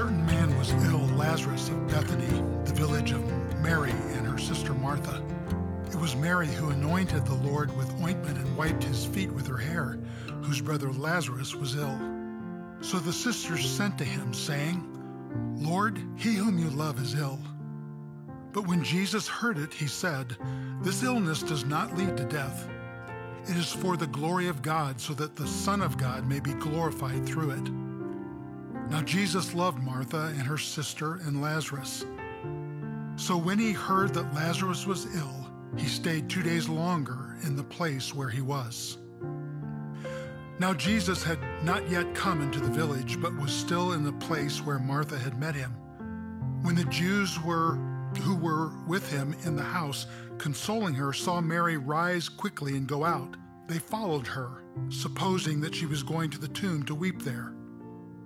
certain man was ill, Lazarus of Bethany, the village of Mary and her sister Martha. It was Mary who anointed the Lord with ointment and wiped his feet with her hair, whose brother Lazarus was ill. So the sisters sent to him, saying, Lord, he whom you love is ill. But when Jesus heard it, he said, This illness does not lead to death. It is for the glory of God, so that the Son of God may be glorified through it. Now Jesus loved Martha and her sister and Lazarus. So when he heard that Lazarus was ill, he stayed two days longer in the place where he was. Now Jesus had not yet come into the village, but was still in the place where Martha had met him. When the Jews were who were with him in the house, consoling her, saw Mary rise quickly and go out. They followed her, supposing that she was going to the tomb to weep there.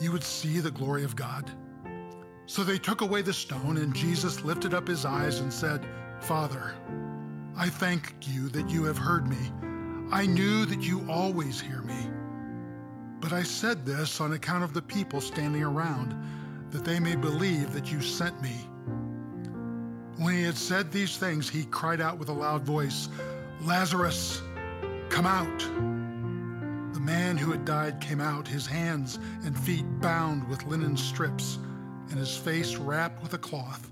you would see the glory of God? So they took away the stone, and Jesus lifted up his eyes and said, Father, I thank you that you have heard me. I knew that you always hear me. But I said this on account of the people standing around, that they may believe that you sent me. When he had said these things, he cried out with a loud voice, Lazarus, come out. Man who had died came out, his hands and feet bound with linen strips, and his face wrapped with a cloth.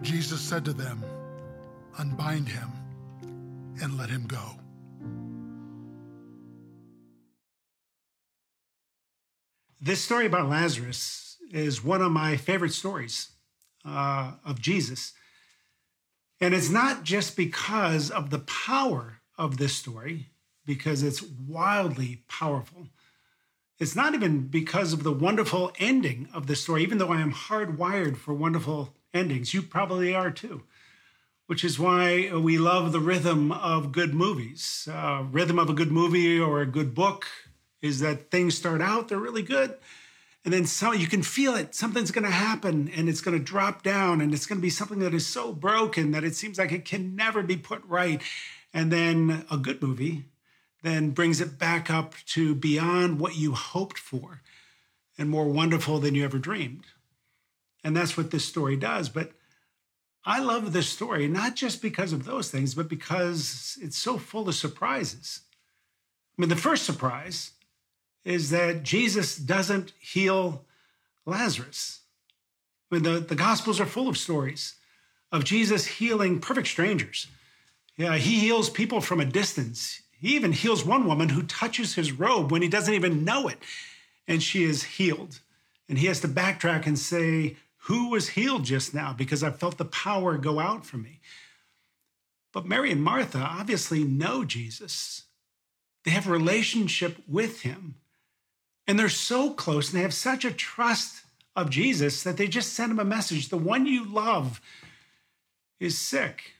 Jesus said to them, Unbind him and let him go. This story about Lazarus is one of my favorite stories uh, of Jesus. And it's not just because of the power of this story, because it's wildly powerful. It's not even because of the wonderful ending of the story, even though I am hardwired for wonderful endings. You probably are too, which is why we love the rhythm of good movies. Uh, rhythm of a good movie or a good book is that things start out, they're really good. And then so you can feel it. Something's going to happen and it's going to drop down and it's going to be something that is so broken that it seems like it can never be put right. And then a good movie then brings it back up to beyond what you hoped for and more wonderful than you ever dreamed. And that's what this story does. But I love this story, not just because of those things, but because it's so full of surprises. I mean, the first surprise is that Jesus doesn't heal Lazarus. I mean, the, the Gospels are full of stories of Jesus healing perfect strangers. Yeah, he heals people from a distance. He even heals one woman who touches his robe when he doesn't even know it, and she is healed. And he has to backtrack and say, Who was healed just now? Because I felt the power go out from me. But Mary and Martha obviously know Jesus. They have a relationship with him. And they're so close and they have such a trust of Jesus that they just send him a message. The one you love is sick.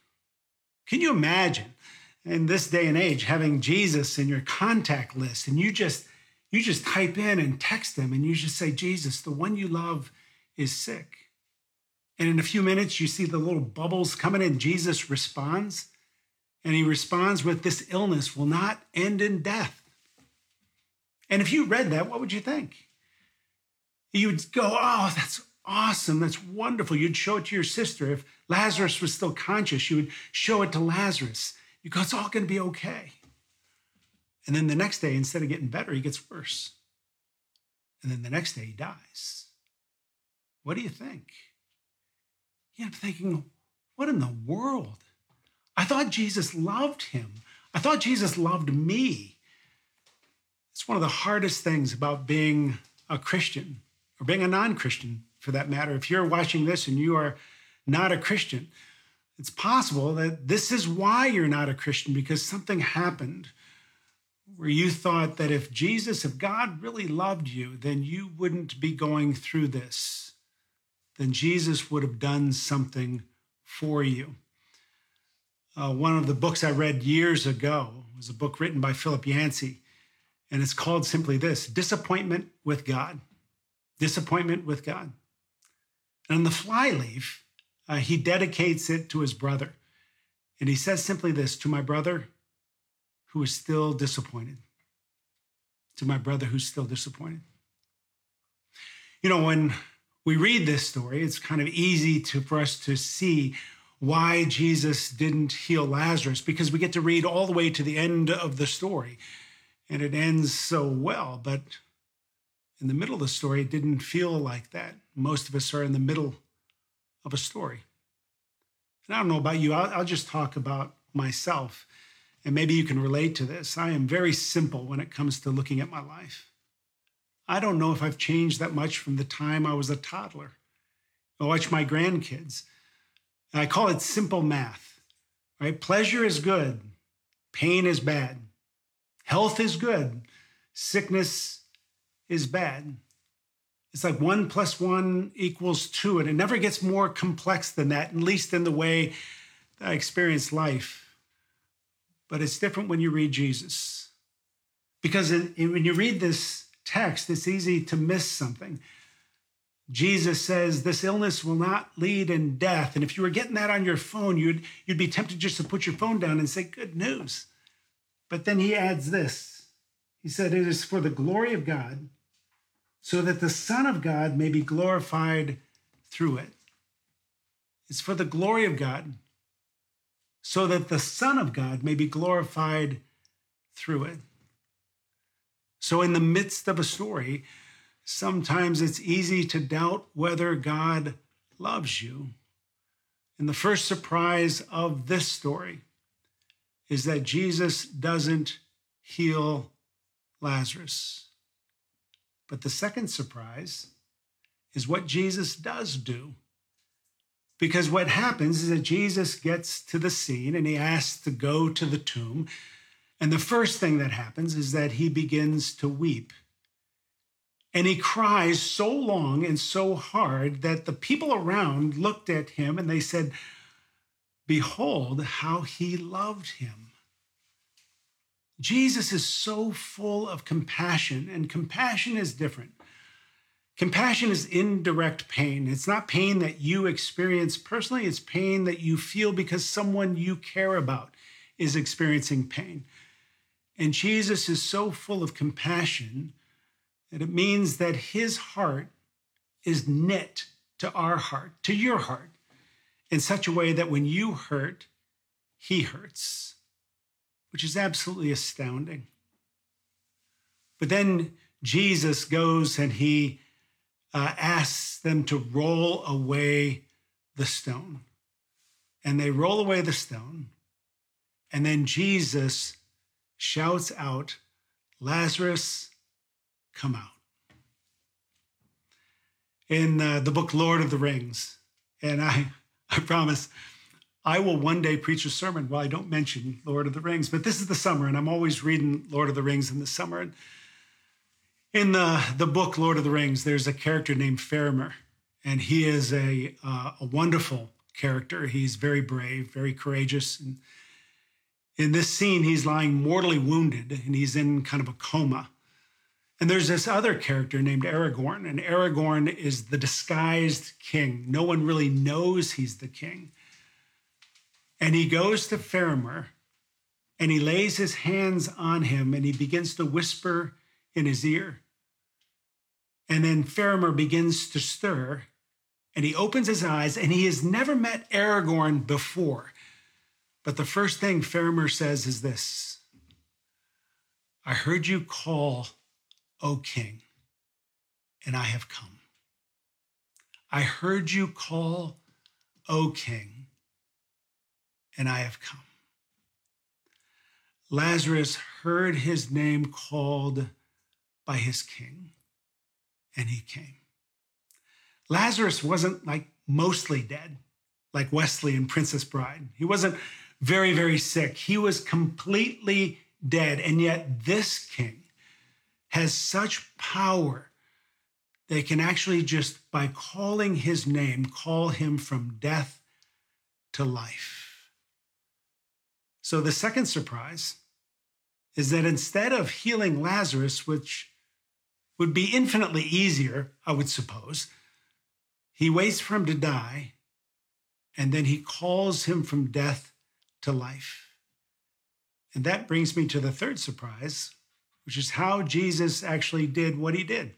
Can you imagine in this day and age having Jesus in your contact list and you just you just type in and text them and you just say Jesus, the one you love is sick. And in a few minutes you see the little bubbles coming in Jesus responds and he responds with this illness will not end in death. And if you read that, what would you think? You would go, oh, that's awesome. That's wonderful. You'd show it to your sister. If Lazarus was still conscious, you would show it to Lazarus. You go, it's all going to be okay. And then the next day, instead of getting better, he gets worse. And then the next day, he dies. What do you think? Yeah, I'm thinking, what in the world? I thought Jesus loved him. I thought Jesus loved me. It's one of the hardest things about being a Christian or being a non Christian for that matter. If you're watching this and you are not a Christian, it's possible that this is why you're not a Christian because something happened where you thought that if Jesus, if God really loved you, then you wouldn't be going through this. Then Jesus would have done something for you. Uh, one of the books I read years ago was a book written by Philip Yancey, and it's called simply this Disappointment with God. Disappointment with God. And on the flyleaf, uh, he dedicates it to his brother. And he says simply this To my brother who is still disappointed. To my brother who's still disappointed. You know, when we read this story, it's kind of easy to, for us to see why Jesus didn't heal Lazarus because we get to read all the way to the end of the story and it ends so well. But in the middle of the story, it didn't feel like that. Most of us are in the middle of a story. And I don't know about you, I'll, I'll just talk about myself. And maybe you can relate to this. I am very simple when it comes to looking at my life. I don't know if I've changed that much from the time I was a toddler. I watch my grandkids. And I call it simple math, right? Pleasure is good, pain is bad, health is good, sickness is bad. It's like one plus one equals two, and it never gets more complex than that, at least in the way I experience life. But it's different when you read Jesus. Because in, in, when you read this text, it's easy to miss something. Jesus says this illness will not lead in death. And if you were getting that on your phone, you'd, you'd be tempted just to put your phone down and say, Good news. But then he adds this He said, It is for the glory of God, so that the Son of God may be glorified through it. It's for the glory of God, so that the Son of God may be glorified through it. So, in the midst of a story, sometimes it's easy to doubt whether God loves you. And the first surprise of this story is that Jesus doesn't heal Lazarus. But the second surprise is what Jesus does do. Because what happens is that Jesus gets to the scene and he asks to go to the tomb. And the first thing that happens is that he begins to weep. And he cries so long and so hard that the people around looked at him and they said, Behold how he loved him. Jesus is so full of compassion, and compassion is different. Compassion is indirect pain. It's not pain that you experience personally, it's pain that you feel because someone you care about is experiencing pain. And Jesus is so full of compassion that it means that his heart is knit to our heart, to your heart, in such a way that when you hurt, he hurts, which is absolutely astounding. But then Jesus goes and he uh, asks them to roll away the stone. And they roll away the stone. And then Jesus shouts out, Lazarus, come out. In uh, the book Lord of the Rings, and I, I promise I will one day preach a sermon while I don't mention Lord of the Rings, but this is the summer, and I'm always reading Lord of the Rings in the summer. And in the, the book Lord of the Rings, there's a character named Faramir, and he is a, uh, a wonderful character. He's very brave, very courageous. And in this scene, he's lying mortally wounded, and he's in kind of a coma. And there's this other character named Aragorn, and Aragorn is the disguised king. No one really knows he's the king. And he goes to Faramir and he lays his hands on him and he begins to whisper in his ear. And then Faramir begins to stir and he opens his eyes and he has never met Aragorn before. But the first thing Faramir says is this I heard you call O king, and I have come. I heard you call, O King, and I have come. Lazarus heard his name called by his king, and he came. Lazarus wasn't like mostly dead, like Westley and Princess Bride. He wasn't very, very sick. He was completely dead. And yet, this king has such power they can actually just by calling his name call him from death to life so the second surprise is that instead of healing lazarus which would be infinitely easier i would suppose he waits for him to die and then he calls him from death to life and that brings me to the third surprise which is how jesus actually did what he did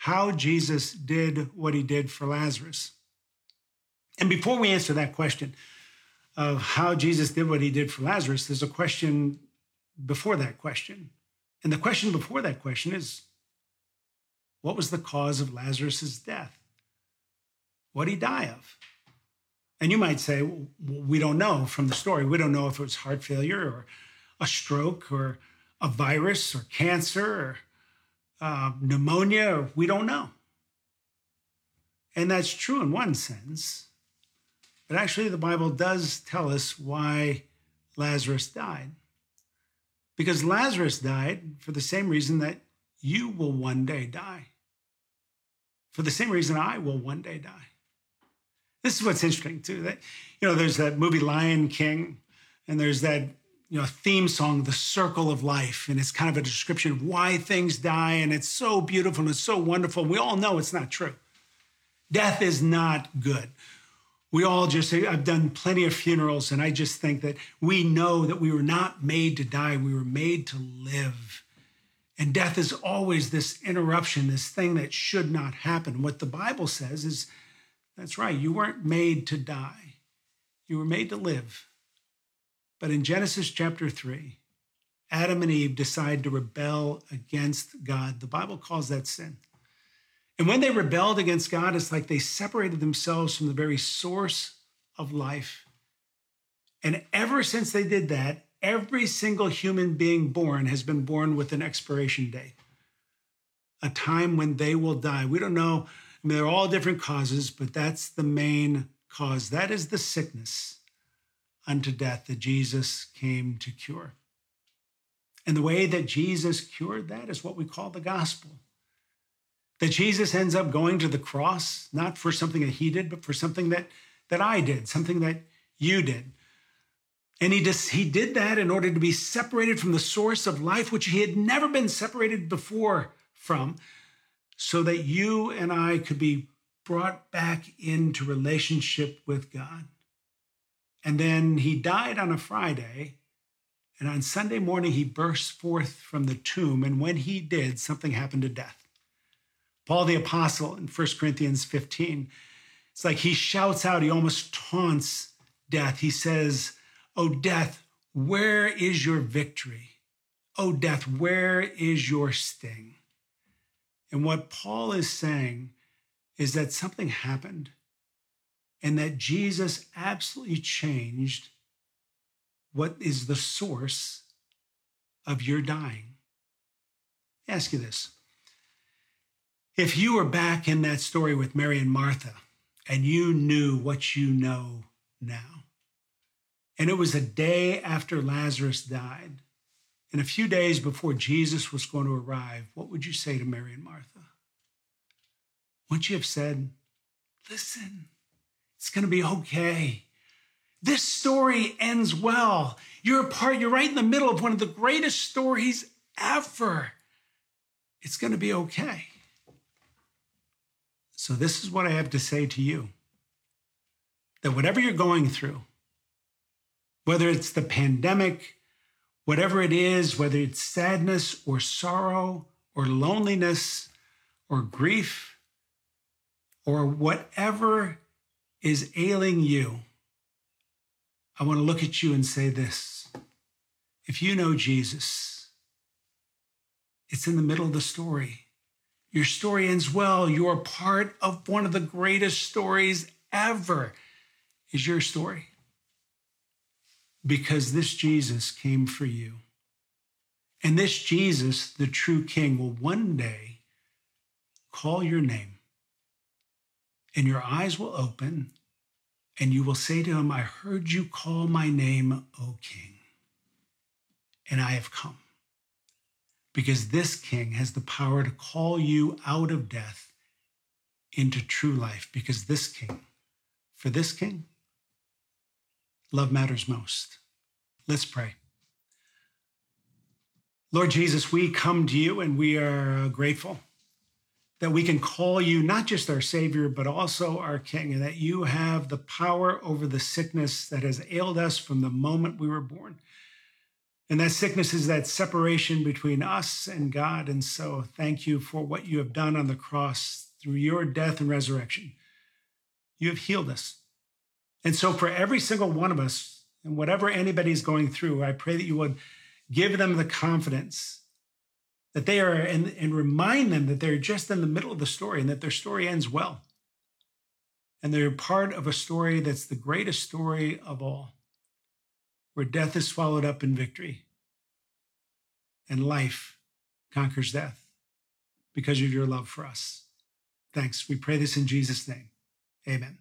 how Jesus did what he did for Lazarus. And before we answer that question of how Jesus did what he did for Lazarus, there's a question before that question. And the question before that question is what was the cause of Lazarus's death? What did he die of? And you might say, well, we don't know from the story. We don't know if it was heart failure or a stroke or a virus or cancer or uh, pneumonia, we don't know. And that's true in one sense. But actually, the Bible does tell us why Lazarus died. Because Lazarus died for the same reason that you will one day die. For the same reason I will one day die. This is what's interesting, too. That, you know, there's that movie Lion King, and there's that you know theme song the circle of life and it's kind of a description of why things die and it's so beautiful and it's so wonderful we all know it's not true death is not good we all just say, i've done plenty of funerals and i just think that we know that we were not made to die we were made to live and death is always this interruption this thing that should not happen what the bible says is that's right you weren't made to die you were made to live but in Genesis chapter 3, Adam and Eve decide to rebel against God. The Bible calls that sin. And when they rebelled against God, it's like they separated themselves from the very source of life. And ever since they did that, every single human being born has been born with an expiration date, a time when they will die. We don't know. I mean, they're all different causes, but that's the main cause. That is the sickness unto death that Jesus came to cure. And the way that Jesus cured that is what we call the gospel. That Jesus ends up going to the cross, not for something that he did, but for something that, that I did, something that you did. And he he did that in order to be separated from the source of life, which he had never been separated before from, so that you and I could be brought back into relationship with God. And then he died on a Friday. And on Sunday morning, he burst forth from the tomb. And when he did, something happened to death. Paul the Apostle in 1 Corinthians 15, it's like he shouts out, he almost taunts death. He says, Oh, death, where is your victory? Oh, death, where is your sting? And what Paul is saying is that something happened and that Jesus absolutely changed what is the source of your dying. I ask you this. If you were back in that story with Mary and Martha and you knew what you know now, and it was a day after Lazarus died, and a few days before Jesus was going to arrive, what would you say to Mary and Martha? Wouldn't you have said, Listen, it's going to be okay. This story ends well. You're a part, you're right in the middle of one of the greatest stories ever. It's going to be okay. So, this is what I have to say to you that whatever you're going through, whether it's the pandemic, whatever it is, whether it's sadness or sorrow or loneliness or grief or whatever is ailing you, I want to look at you and say this. If you know Jesus, it's in the middle of the story. Your story ends well. You are part of one of the greatest stories ever, is your story. Because this Jesus came for you. And this Jesus, the true King, will one day call your name. And your eyes will open, and you will say to him, I heard you call my name, O King, and I have come because this king has the power to call you out of death into true life. Because this king, for this king, love matters most. Let's pray. Lord Jesus, we come to you and we are uh, grateful that we can call you not just our Savior, but also our King, and that you have the power over the sickness that has ailed us from the moment we were born. And that sickness is that separation between us and God. And so thank you for what you have done on the cross through your death and resurrection. You have healed us. And so for every single one of us, and whatever anybody's going through, I pray that you would give them the confidence that they are, and, and remind them that they're just in the middle of the story and that their story ends well. And they're part of a story that's the greatest story of all where death is swallowed up in victory and life conquers death because of your love for us. Thanks. We pray this in Jesus' name. Amen.